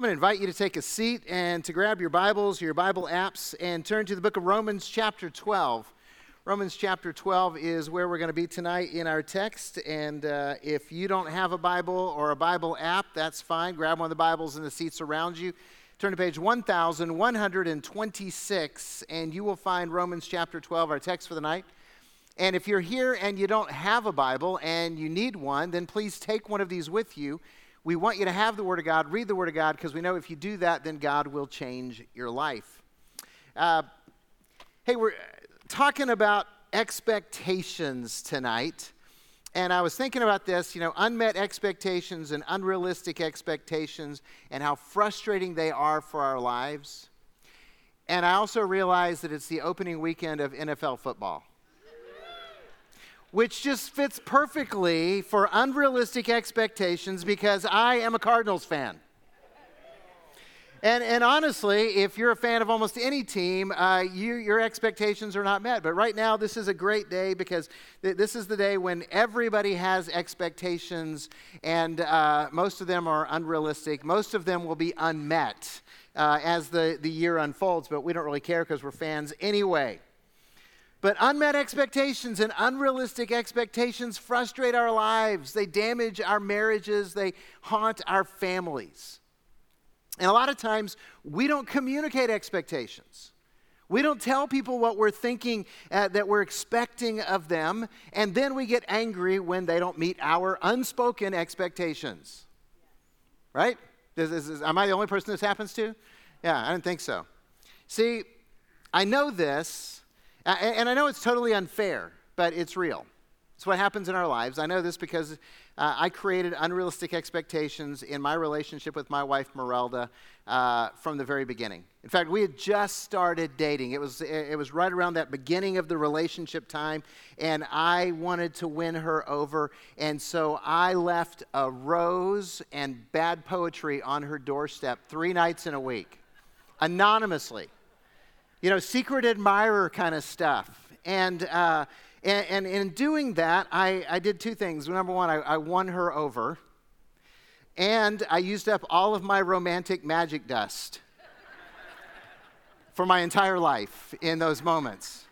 I'm going to invite you to take a seat and to grab your Bibles, your Bible apps, and turn to the book of Romans, chapter 12. Romans chapter 12 is where we're going to be tonight in our text. And uh, if you don't have a Bible or a Bible app, that's fine. Grab one of the Bibles in the seats around you. Turn to page 1126, and you will find Romans chapter 12, our text for the night. And if you're here and you don't have a Bible and you need one, then please take one of these with you we want you to have the Word of God, read the Word of God, because we know if you do that, then God will change your life. Uh, hey, we're talking about expectations tonight. And I was thinking about this, you know, unmet expectations and unrealistic expectations and how frustrating they are for our lives. And I also realized that it's the opening weekend of NFL football which just fits perfectly for unrealistic expectations because I am a Cardinals fan. And, and honestly, if you're a fan of almost any team, uh, you, your expectations are not met. But right now, this is a great day because th- this is the day when everybody has expectations, and uh, most of them are unrealistic. Most of them will be unmet uh, as the, the year unfolds, but we don't really care because we're fans anyway. But unmet expectations and unrealistic expectations frustrate our lives. They damage our marriages. They haunt our families. And a lot of times, we don't communicate expectations. We don't tell people what we're thinking uh, that we're expecting of them, and then we get angry when they don't meet our unspoken expectations. Right? Is, is, am I the only person this happens to? Yeah, I don't think so. See, I know this and I know it's totally unfair, but it's real. It's what happens in our lives. I know this because uh, I created unrealistic expectations in my relationship with my wife, Merelda, uh, from the very beginning. In fact, we had just started dating. It was, it was right around that beginning of the relationship time, and I wanted to win her over. And so I left a rose and bad poetry on her doorstep three nights in a week, anonymously you know, secret admirer kind of stuff. And, uh, and, and, in doing that, I, I did two things. Number one, I, I won her over, and I used up all of my romantic magic dust for my entire life in those moments.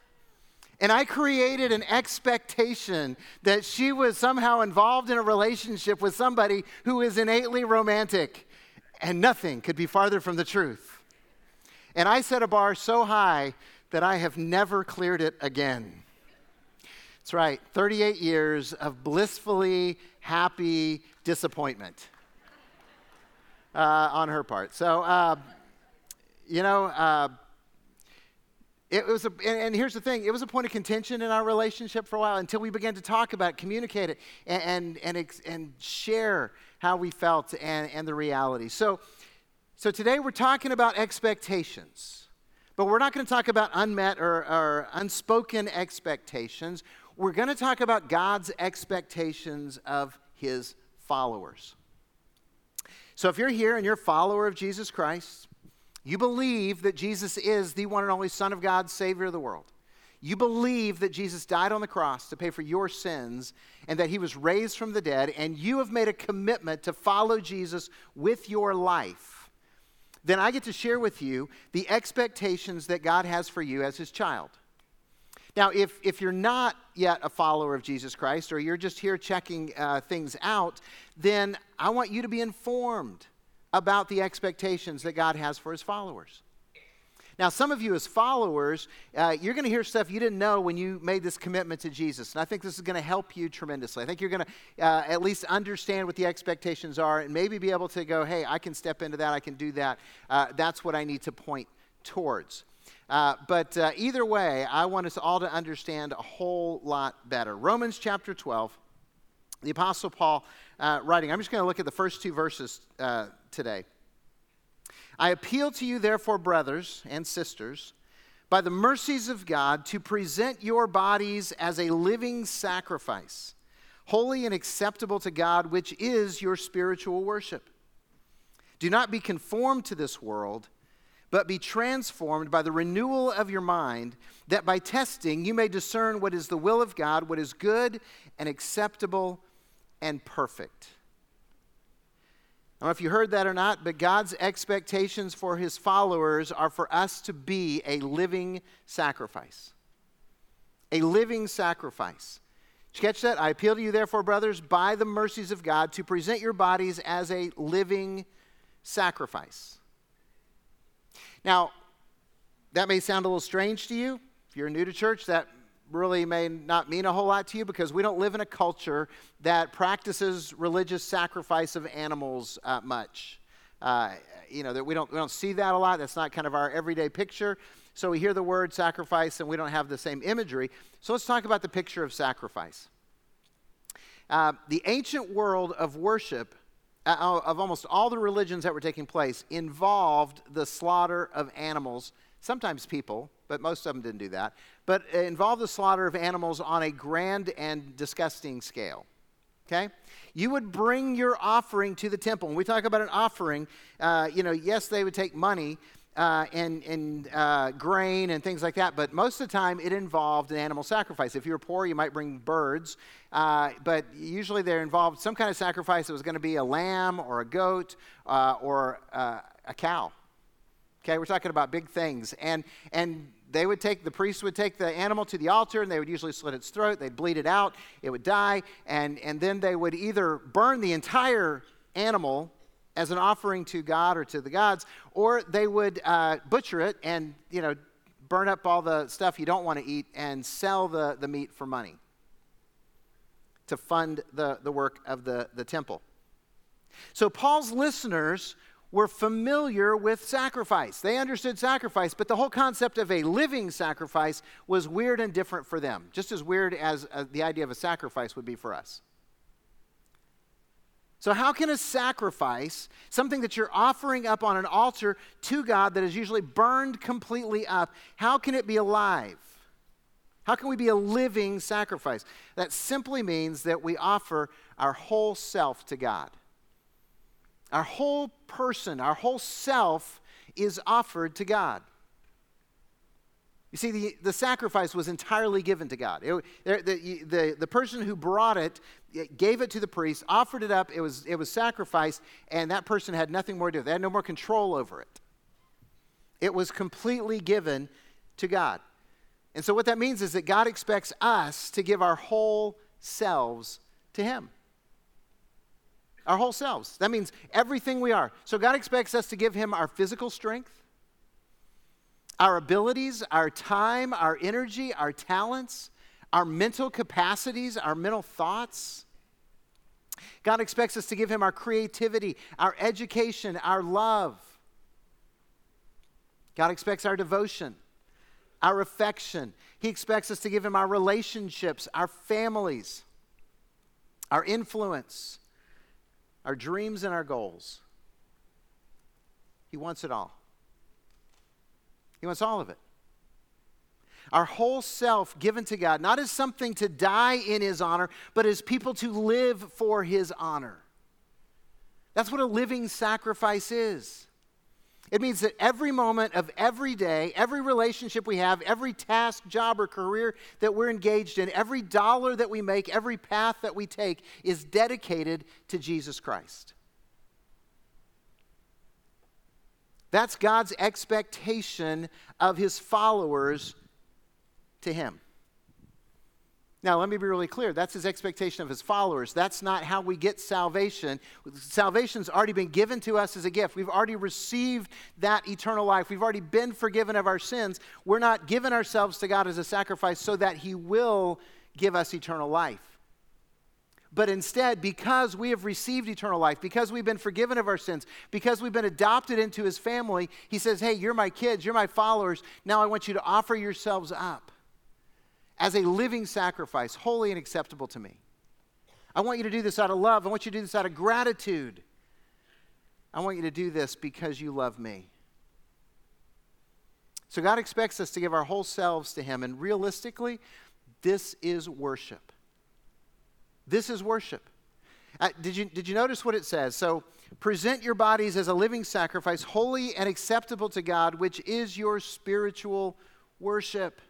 And I created an expectation that she was somehow involved in a relationship with somebody who is innately romantic, and nothing could be farther from the truth. And I set a bar so high that I have never cleared it again. That's right, 38 years of blissfully happy disappointment uh, on her part. So, uh, you know, uh, it was a, and, here's the thing it was a point of contention in our relationship for a while until we began to talk about it, communicate it, and, and, and, and share how we felt and, and the reality. So, so today we're talking about expectations, but we're not going to talk about unmet or, or unspoken expectations. We're going to talk about God's expectations of his followers. So if you're here and you're a follower of Jesus Christ, you believe that Jesus is the one and only Son of God, Savior of the world. You believe that Jesus died on the cross to pay for your sins and that he was raised from the dead, and you have made a commitment to follow Jesus with your life then I get to share with you the expectations that God has for you as his child. Now, if, if you're not yet a follower of Jesus Christ or you're just here checking uh, things out, then I want you to be informed about the expectations that God has for his followers. Now, some of you, as followers, uh, you're going to hear stuff you didn't know when you made this commitment to Jesus. And I think this is going to help you tremendously. I think you're going to uh, at least understand what the expectations are and maybe be able to go, hey, I can step into that, I can do that. Uh, that's what I need to point towards. Uh, but uh, either way, I want us all to understand a whole lot better. Romans chapter 12, the Apostle Paul uh, writing. I'm just going to look at the first two verses today. I appeal to you, therefore, brothers and sisters, by the mercies of God, to present your bodies as a living sacrifice, holy and acceptable to God, which is your spiritual worship. Do not be conformed to this world, but be transformed by the renewal of your mind, that by testing you may discern what is the will of God, what is good and acceptable and perfect. I don't know if you heard that or not, but God's expectations for his followers are for us to be a living sacrifice. A living sacrifice. Did you catch that? I appeal to you, therefore, brothers, by the mercies of God, to present your bodies as a living sacrifice. Now, that may sound a little strange to you. If you're new to church, that really may not mean a whole lot to you because we don't live in a culture that practices religious sacrifice of animals uh, much. Uh, you know, that we don't, we don't see that a lot. That's not kind of our everyday picture. So we hear the word sacrifice and we don't have the same imagery. So let's talk about the picture of sacrifice. Uh, the ancient world of worship, uh, of almost all the religions that were taking place, involved the slaughter of animals, sometimes people, but most of them didn't do that, but involved the slaughter of animals on a grand and disgusting scale. Okay? You would bring your offering to the temple. When we talk about an offering, uh, you know, yes, they would take money, uh, and, and uh, grain and things like that, but most of the time it involved an animal sacrifice. If you were poor, you might bring birds, uh, but usually they're involved some kind of sacrifice. It was going to be a lamb or a goat uh, or uh, a cow. Okay, we're talking about big things. And, and they would take, the priest would take the animal to the altar and they would usually slit its throat, they'd bleed it out, it would die, and, and then they would either burn the entire animal as an offering to God or to the gods, or they would uh, butcher it and, you know, burn up all the stuff you don't want to eat and sell the, the meat for money to fund the, the work of the, the temple. So Paul's listeners were familiar with sacrifice. They understood sacrifice, but the whole concept of a living sacrifice was weird and different for them, just as weird as uh, the idea of a sacrifice would be for us. So, how can a sacrifice, something that you're offering up on an altar to God that is usually burned completely up, how can it be alive? How can we be a living sacrifice? That simply means that we offer our whole self to God. Our whole person, our whole self is offered to God. You see, the, the sacrifice was entirely given to God. It, the, the, the person who brought it, it gave it to the priest, offered it up, it was, it was sacrificed, and that person had nothing more to do. They had no more control over it. It was completely given to God. And so, what that means is that God expects us to give our whole selves to Him our whole selves. That means everything we are. So God expects us to give Him our physical strength, our abilities, our time, our energy, our talents, our mental capacities, our mental thoughts. God expects us to give Him our creativity, our education, our love. God expects our devotion, our affection. He expects us to give Him our relationships, our families, our influence, our dreams and our goals. He wants it all. He wants all of it. Our whole self given to God, not as something to die in His honor, but as people to live for His honor. That's what a living sacrifice is. It means that every moment of every day, every relationship we have, every task, job, or career that we're engaged in, every dollar that we make, every path that we take is dedicated to Jesus Christ. That's God's expectation of his followers to him. Now, let me be really clear. That's his expectation of his followers. That's not how we get salvation. Salvation's already been given to us as a gift. We've already received that eternal life. We've already been forgiven of our sins. We're not giving ourselves to God as a sacrifice so that he will give us eternal life. But instead, because we have received eternal life, because we've been forgiven of our sins, because we've been adopted into his family, he says, Hey, you're my kids, you're my followers. Now I want you to offer yourselves up as a living sacrifice, holy and acceptable to me. I want you to do this out of love. I want you to do this out of gratitude. I want you to do this because you love me. So God expects us to give our whole selves to Him, and realistically, this is worship. This is worship. Uh, did, you, did you notice what it says? So, present your bodies as a living sacrifice, holy and acceptable to God, which is your spiritual worship.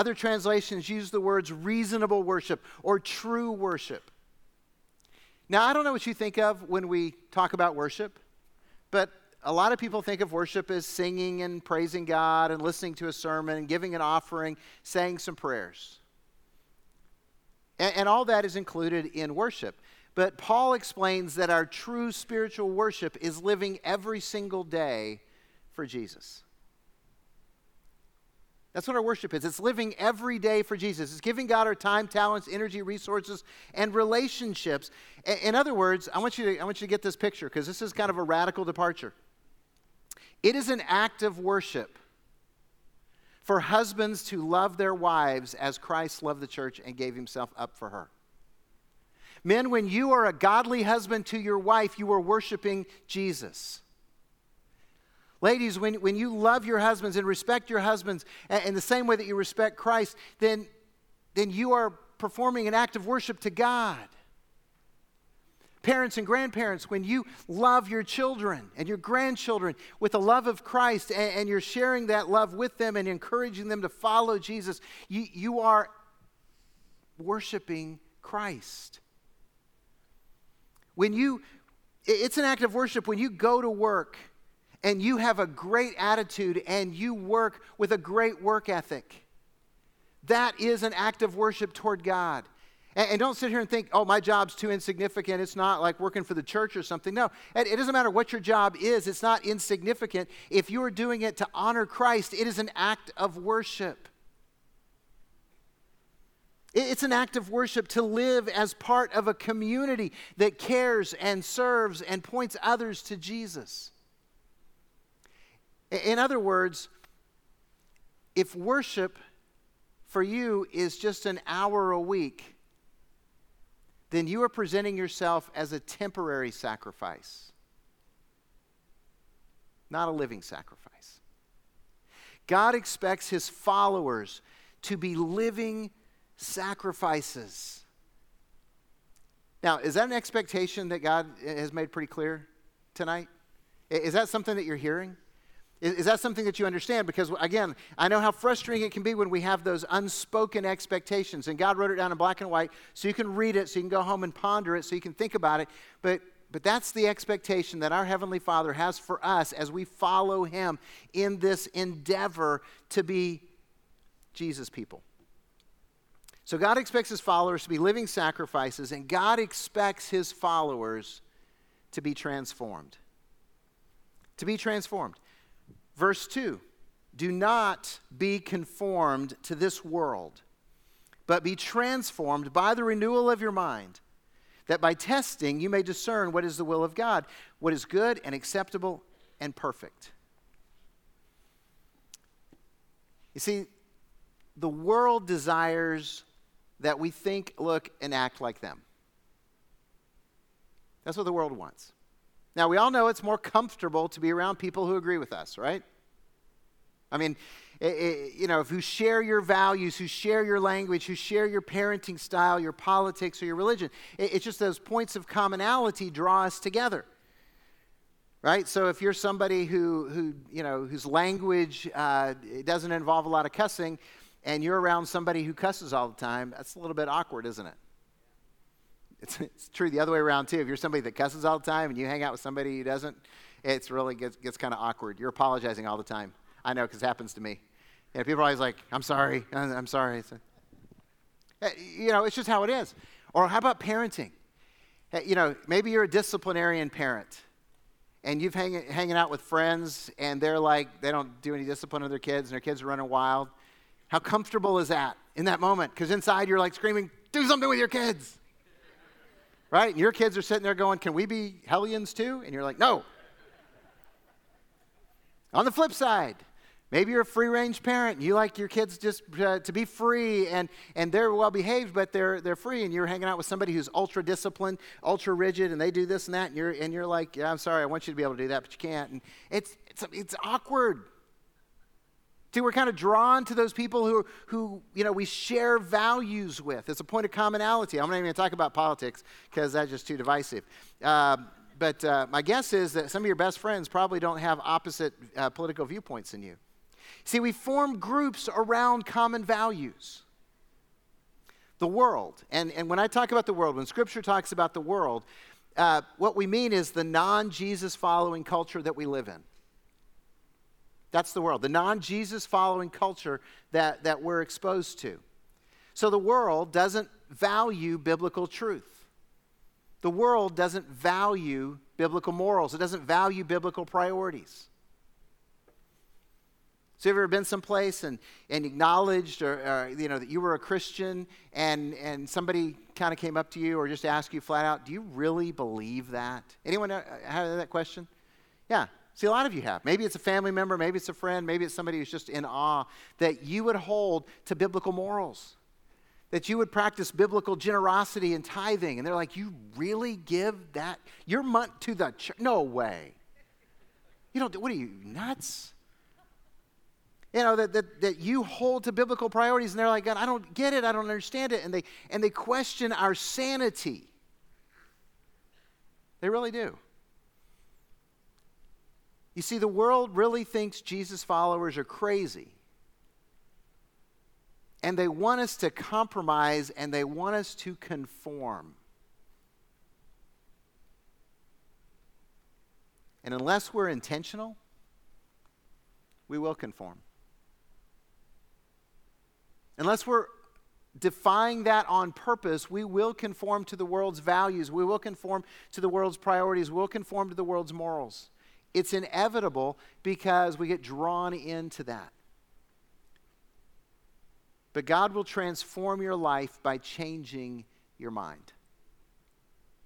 Other translations use the words reasonable worship or true worship. Now, I don't know what you think of when we talk about worship, but a lot of people think of worship as singing and praising God and listening to a sermon and giving an offering, saying some prayers. And, and, all that is included in worship. But Paul explains that our true spiritual worship is living every single day for Jesus. That's what our worship is. It's living every day for Jesus. It's giving God our time, talents, energy, resources, and relationships. In other words, I want you to, I want you to get this picture because this is kind of a radical departure. It is an act of worship for husbands to love their wives as Christ loved the church and gave himself up for her. Men, when you are a godly husband to your wife, you are worshiping Jesus. Ladies, when, when you love your husbands and respect your husbands in the same way that you respect Christ, then, then you are performing an act of worship to God. Parents and grandparents, when you love your children and your grandchildren with the love of Christ and, and you're sharing that love with them and encouraging them to follow Jesus, you, you are worshiping Christ. When you, it's an act of worship when you go to work and you have a great attitude and you work with a great work ethic. That is an act of worship toward God. And, don't sit here and think, oh, my job's too insignificant. It's not like working for the church or something. No, it doesn't matter what your job is, it's not insignificant. If you are doing it to honor Christ, it is an act of worship. It's an act of worship to live as part of a community that cares and serves and points others to Jesus. In other words, if worship for you is just an hour a week, then you are presenting yourself as a temporary sacrifice, not a living sacrifice. God expects his followers to be living sacrifices. Now, is that an expectation that God has made pretty clear tonight? Is that something that you're hearing? Is, is, that something that you understand? Because, again, I know how frustrating it can be when we have those unspoken expectations. And God wrote it down in black and white so you can read it, so you can go home and ponder it, so you can think about it. But, but that's the expectation that our Heavenly Father has for us as we follow Him in this endeavor to be Jesus people. So, God expects His followers to be living sacrifices, and God expects His followers to be transformed. To be transformed. Verse 2 Do not be conformed to this world, but be transformed by the renewal of your mind, that by testing you may discern what is the will of God, what is good and acceptable and perfect. You see, the world desires that we think, look, and act like them. That's what the world wants. Now, we all know it's more comfortable to be around people who agree with us, right? I mean, it, it, you know, who share your values, who share your language, who share your parenting style, your politics, or your religion. It, it's just those points of commonality draw us together. Right? So if you're somebody who, who you know, whose language uh, doesn't involve a lot of cussing, and you're around somebody who cusses all the time, that's a little bit awkward, isn't it? It's, it's true the other way around too. If you're somebody that cusses all the time and you hang out with somebody who doesn't, it's really gets, gets kind of awkward. You're apologizing all the time. I know because it happens to me. Know, people are always like, I'm sorry, I'm sorry. Eh, you know, it's just how it is. Or how about parenting? You know, maybe you're a disciplinarian parent and you've hang, hanging out with friends and they're like, they don't do any discipline of their kids and their kids are running wild. How comfortable is that in that moment? Because inside you're like screaming, do something with your kids right? And your kids are sitting there going, Can we be hellions too? And you're like, No. On the flip side, maybe you're a free range parent you like your kids just uh, to be free and, and they're well behaved, but they're, they're free. And you're hanging out with somebody who's ultra disciplined, ultra rigid, and they do this and that. And you're, and you're like, yeah, I'm sorry, I want you to be able to do that, but you can't. And it's, it's, it's awkward. See, we're kind of drawn to those people who, who you know, we share values with. It's a point of commonality. I'm not even going to talk about politics because that's just too divisive. Uh, but uh, my guess is that some of your best friends probably don't have opposite uh, political viewpoints than you. See, we form groups around common values. the world. And, and when I talk about the world, when Scripture talks about the world, uh, what we mean is the non Jesus following culture that we live in. That's the world, the non Jesus following culture that, that we're exposed to. So the world doesn't value biblical truth. The world doesn't value biblical morals, it doesn't value biblical priorities. So have you ever been someplace and, and acknowledged or, or, you know that you were a Christian and, and somebody kind of came up to you or just asked you flat out, do you really believe that? Anyone have that question? Yeah. See, a lot of you have. Maybe it's a family member, maybe it's a friend, maybe it's somebody who's just in awe that you would hold to biblical morals, that you would practice biblical generosity and tithing. And they're like, you really give that, your month to the church? No way. You don't, do, what are you, nuts? you know, that, that, that you hold to biblical priorities, and they're like, God, I don't get it, I don't understand it, and they, and they question our sanity. They really do. You see, the world really thinks Jesus followers are crazy. And they want us to compromise and they want us to conform. And unless we're intentional, we will conform. Unless we're defying that on purpose, we will conform to the world's values. We will conform to the world's priorities. We'll conform to the world's morals. It's inevitable because we get drawn into that. But God will transform your life by changing your mind.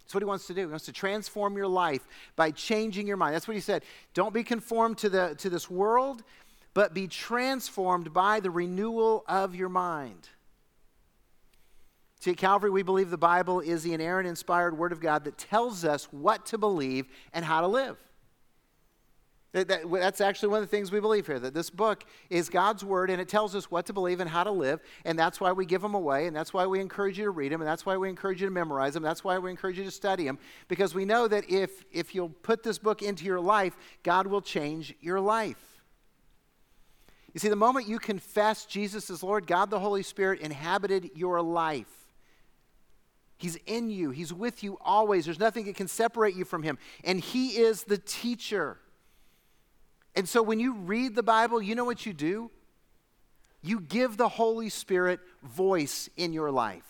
That's what he wants to do. He wants to transform your life by changing your mind. That's what he said. Don't be conformed to, the, to this world, but be transformed by the renewal of your mind. See, at Calvary, we believe the Bible is the inerrant, inspired Word of God that tells us what to believe and how to live. That, that, that's actually one of the things we believe here that this book is God's Word and it tells us what to believe and how to live. And that's why we give them away. And that's why we encourage you to read them. And that's why we encourage you to memorize them. That's why we encourage you to study them. Because we know that if, if you'll put this book into your life, God will change your life. You see, the moment you confess Jesus as Lord, God the Holy Spirit inhabited your life. He's in you, He's with you always. There's nothing that can separate you from Him. And He is the teacher. And so when you read the Bible, you know what you do? You give the Holy Spirit voice in your life.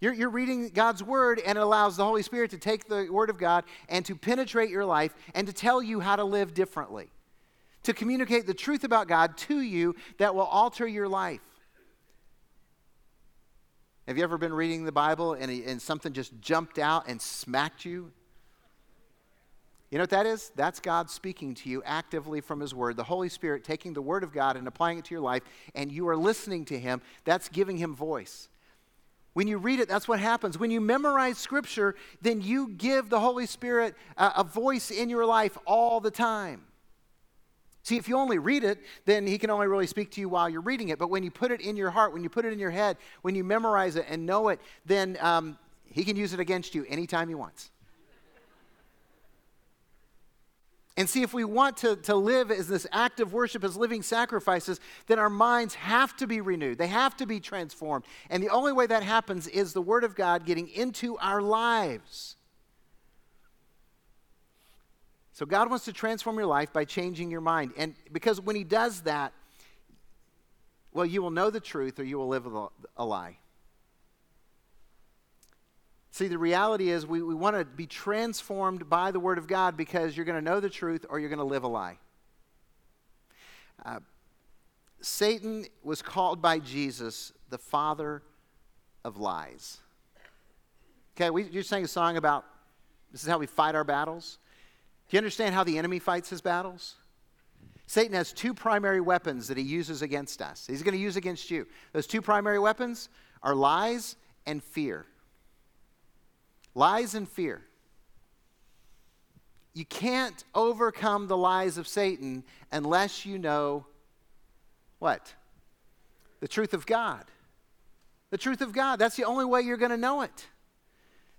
You're, you're, reading God's Word, and it allows the Holy Spirit to take the Word of God and to penetrate your life and to tell you how to live differently to communicate the truth about God to you that will alter your life. Have you ever been reading the Bible and, and something just jumped out and smacked you? You know what that is? That's God speaking to you actively from His Word. The Holy Spirit taking the Word of God and applying it to your life, and you are listening to Him. That's giving Him voice. When you read it, that's what happens. When you memorize Scripture, then you give the Holy Spirit a, a voice in your life all the time. See, if you only read it, then he can only really speak to you while you're reading it. But when you put it in your heart, when you put it in your head, when you memorize it and know it, then um, he can use it against you anytime he wants. And see, if we want to, to live as this act of worship, as living sacrifices, then our minds have to be renewed. They have to be transformed. And the only way that happens is the Word of God getting into our lives. So God wants to transform your life by changing your mind. And because when He does that, well, you will know the truth or you will live a lie. See, the reality is we, we want to be transformed by the Word of God because you're going to know the truth or you're going to live a lie. Uh, Satan was called by Jesus the father of lies. Okay, we just sang a song about this is how we fight our battles. Do you understand how the enemy fights his battles? Satan has two primary weapons that he uses against us. He's going to use against you. Those two primary weapons are lies and fear. Lies and fear. You can't overcome the lies of Satan unless you know what? The truth of God. The truth of God. That's the only way you're going to know it.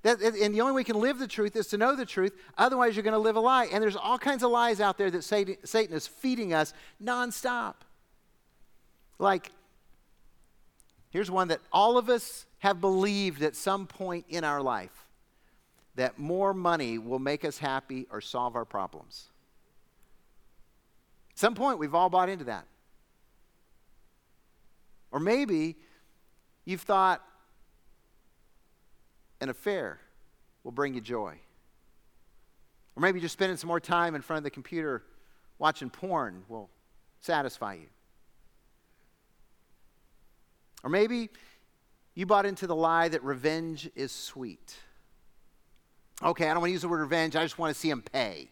That, and the only way you can live the truth is to know the truth. Otherwise, you're going to live a lie. And there's all kinds of lies out there that Satan, Satan is feeding us nonstop. Like, Here's one that all of us have believed at some point in our life that more money will make us happy or solve our problems. At some point, we've all bought into that. Or maybe you've thought an affair will bring you joy. Or maybe just spending some more time in front of the computer watching porn will satisfy you. Or maybe you bought into the lie that revenge is sweet. Okay, I don't want to use the word revenge, I just want to see him pay.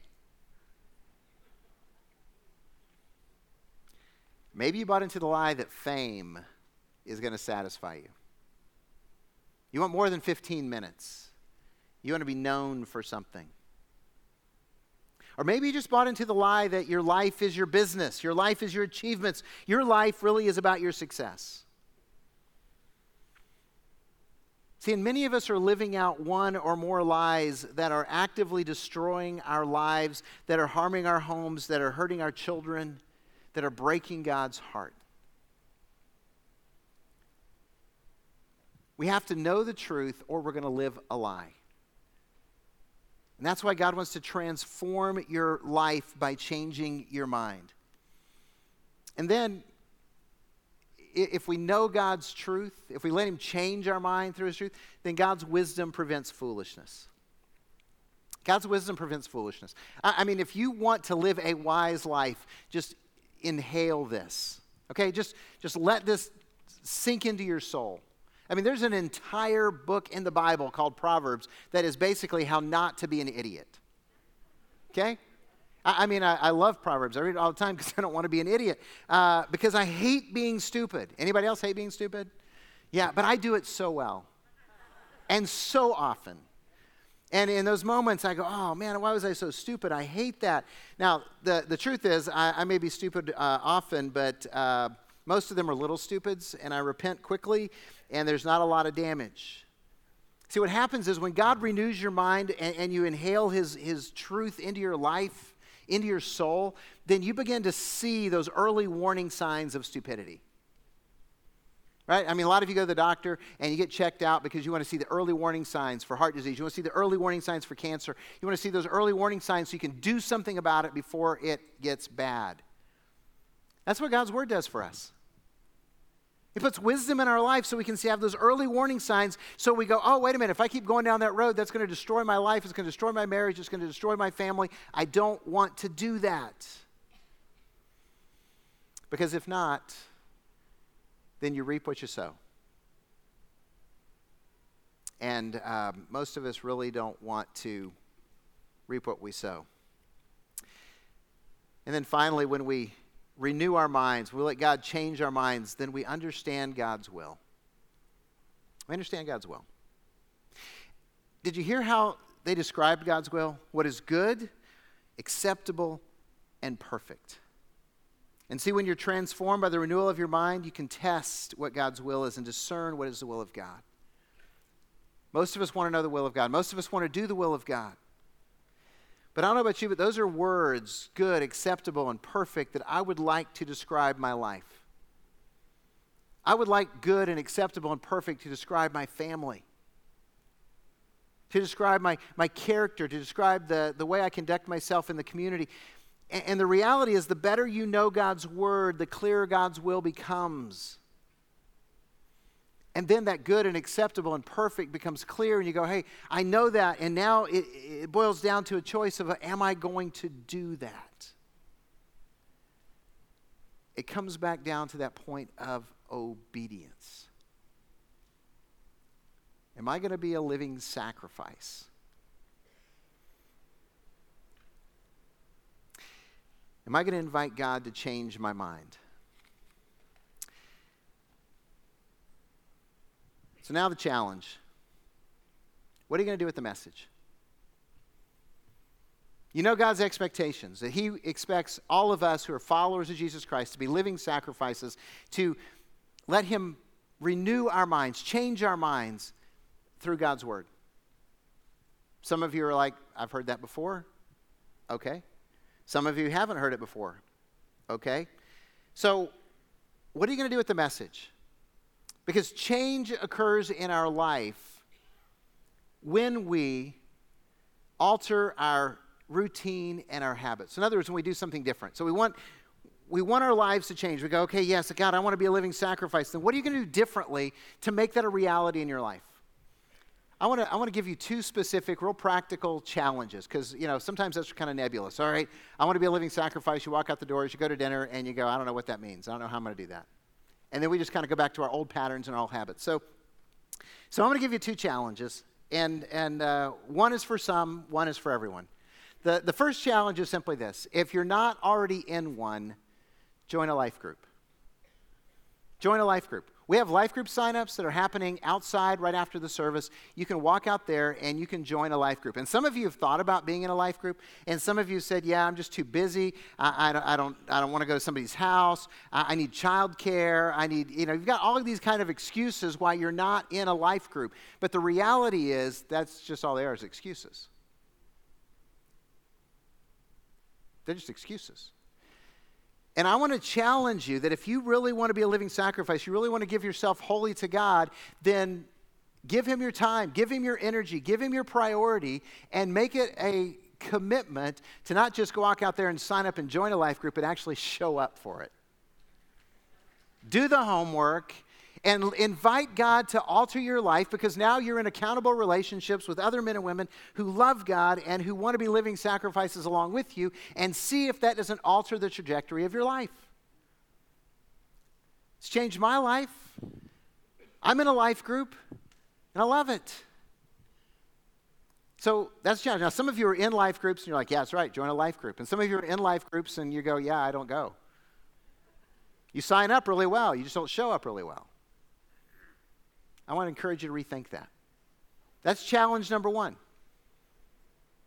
Maybe you bought into the lie that fame is going to satisfy you. You want more than 15 minutes. You want to be known for something. Or maybe you just bought into the lie that your life is your business, your life is your achievements, your life really is about your success. See, and many of us are living out one or more lies that are actively destroying our lives, that are harming our homes, that are hurting our children, that are breaking God's heart. We have to know the truth or we're going to live a lie. And that's why God wants to transform your life by changing your mind. And then if we know God's truth, if we let Him change our mind through His truth, then God's wisdom prevents foolishness. God's wisdom prevents foolishness. I, I mean, if you want to live a wise life, just inhale this. Okay, just, just let this sink into your soul. I mean, there's an entire book in the Bible called Proverbs that is basically how not to be an idiot. Okay? I, I mean, I, I, love Proverbs. I read it all the time because I don't want to be an idiot. Uh, because I hate being stupid. Anybody else hate being stupid? Yeah, but I do it so well. And so often. And in those moments, I go, oh man, why was I so stupid? I hate that. Now, the, the truth is, I, I may be stupid uh, often, but uh, most of them are little stupids, and I repent quickly, and there's not a lot of damage. See, what happens is when God renews your mind and, and you inhale his, his truth into your life, into your soul, then you begin to see those early warning signs of stupidity. Right? I mean, a lot of you go to the doctor and you get checked out because you want to see the early warning signs for heart disease. You want to see the early warning signs for cancer. You want to see those early warning signs so you can do something about it before it gets bad. That's what God's Word does for us. He puts wisdom in our life so we can see, have those early warning signs so we go, oh, wait a minute, if I keep going down that road, that's going to destroy my life, it's going to destroy my marriage, it's going to destroy my family. I don't want to do that. Because if not, then you reap what you sow. And um, most of us really don't want to reap what we sow. And then finally, when we renew our minds, we let God change our minds, then we understand God's will. We understand God's will. Did you hear how they described God's will? What is good, acceptable, and perfect. And see, when you're transformed by the renewal of your mind, you can test what God's will is and discern what is the will of God. Most of us want to know the will of God. Most of us want to do the will of God. But I don't know about you, but those are words, good, acceptable, and perfect, that I would like to describe my life. I would like good and acceptable and perfect to describe my family, to describe my, my character, to describe the, the way I conduct myself in the community. And, and the reality is, the better you know God's word, the clearer God's will becomes. And then that good and acceptable and perfect becomes clear, and you go, hey, I know that. And now it, it boils down to a choice of, am I going to do that? It comes back down to that point of obedience. Am I going to be a living sacrifice? Am I going to invite God to change my mind? So now the challenge. What are you going to do with the message? You know God's expectations, that He expects all of us who are followers of Jesus Christ to be living sacrifices, to let Him renew our minds, change our minds through God's Word. Some of you are like, I've heard that before. Okay. Some of you haven't heard it before. Okay. So, what are you going to do with the message? Because change occurs in our life when we alter our routine and our habits. In other words, when we do something different. So we want we want our lives to change. We go, okay, yes, God, I want to be a living sacrifice. Then what are you going to do differently to make that a reality in your life? I want to I want to give you two specific, real practical challenges because you know sometimes that's kind of nebulous. All right, I want to be a living sacrifice. You walk out the doors, you go to dinner, and you go, I don't know what that means. I don't know how I'm going to do that. And then we just kind of go back to our old patterns and our old habits. So, so I'm going to give you two challenges, and and uh, one is for some, one is for everyone. The the first challenge is simply this: if you're not already in one, join a life group. Join a life group. We have life group signups that are happening outside right after the service. You can walk out there and you can join a life group. And some of you have thought about being in a life group, and some of you said, "Yeah, I'm just too busy. I, I don't, I don't, I don't want to go to somebody's house. I, I need childcare. I need, you know, you've got all of these kind of excuses why you're not in a life group. But the reality is, that's just all they are is excuses. They're just excuses. And I want to challenge you that if you really want to be a living sacrifice, you really want to give yourself wholly to God, then give Him your time, give Him your energy, give Him your priority, and make it a commitment to not just go walk out there and sign up and join a life group, but actually show up for it. Do the homework and invite God to alter your life because now you're in accountable relationships with other men and women who love God and who want to be living sacrifices along with you and see if that doesn't alter the trajectory of your life. It's changed my life. I'm in a life group and I love it. So that's the challenge. Now, some of you are in life groups and you're like, yeah, that's right, join a life group. And some of you are in life groups and you go, yeah, I don't go. You sign up really well, you just don't show up really well. I want to encourage you to rethink that. That's challenge number one.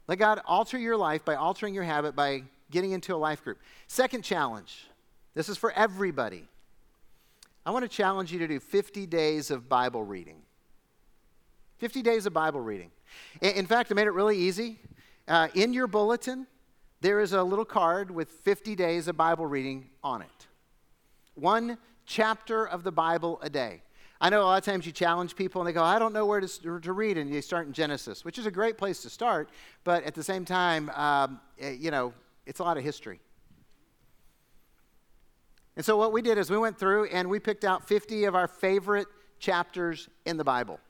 Let God alter your life by altering your habit by getting into a life group. Second challenge this is for everybody. I want to challenge you to do 50 days of Bible reading. 50 days of Bible reading. In fact, I made it really easy. Uh, in your bulletin, there is a little card with 50 days of Bible reading on it. One chapter of the Bible a day. I know a lot of times you challenge people and they go, I don't know where to, to read, and you start in Genesis, which is a great place to start, but at the same time, um, eh, you know, it's a lot of history. And so what we did is we went through and we picked out 50 of our favorite chapters in the Bible.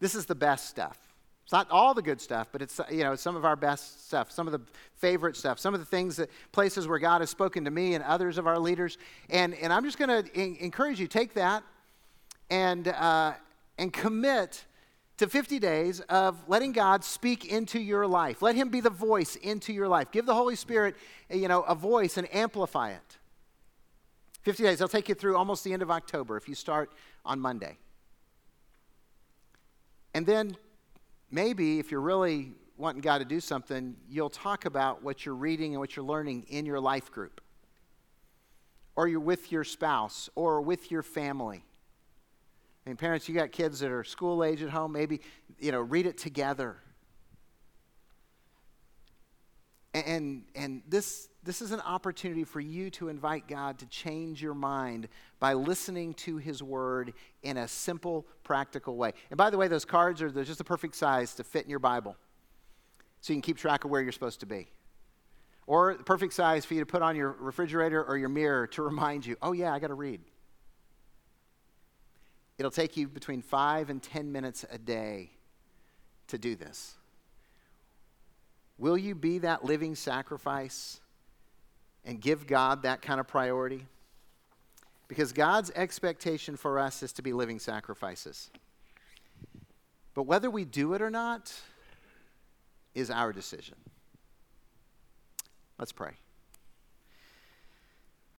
This is the best stuff. It's not all the good stuff, but it's you know some of our best stuff, some of the favorite stuff, some of the things that places where God has spoken to me and others of our leaders. And and I'm just going to encourage you take that and, uh, and commit to 50 days of letting God speak into your life. Let Him be the voice into your life. Give the Holy Spirit, you know, a voice and amplify it. 50 days. I'll take you through almost the end of October if you start on Monday. And then maybe if you're really wanting God to do something, you'll talk about what you're reading and what you're learning in your life group. Or you're with your spouse or with your family. I mean, parents, you got kids that are school age at home, maybe, you know, read it together. And, and this, this is an opportunity for you to invite God to change your mind by listening to His Word in a simple, practical way. And by the way, those cards are they're just the perfect size to fit in your Bible so you can keep track of where you're supposed to be. Or the perfect size for you to put on your refrigerator or your mirror to remind you, oh, yeah, I got to read. It'll take you between five and 10 minutes a day to do this. Will you be that living sacrifice and give God that kind of priority? Because God's expectation for us is to be living sacrifices. But whether we do it or not is our decision. Let's pray.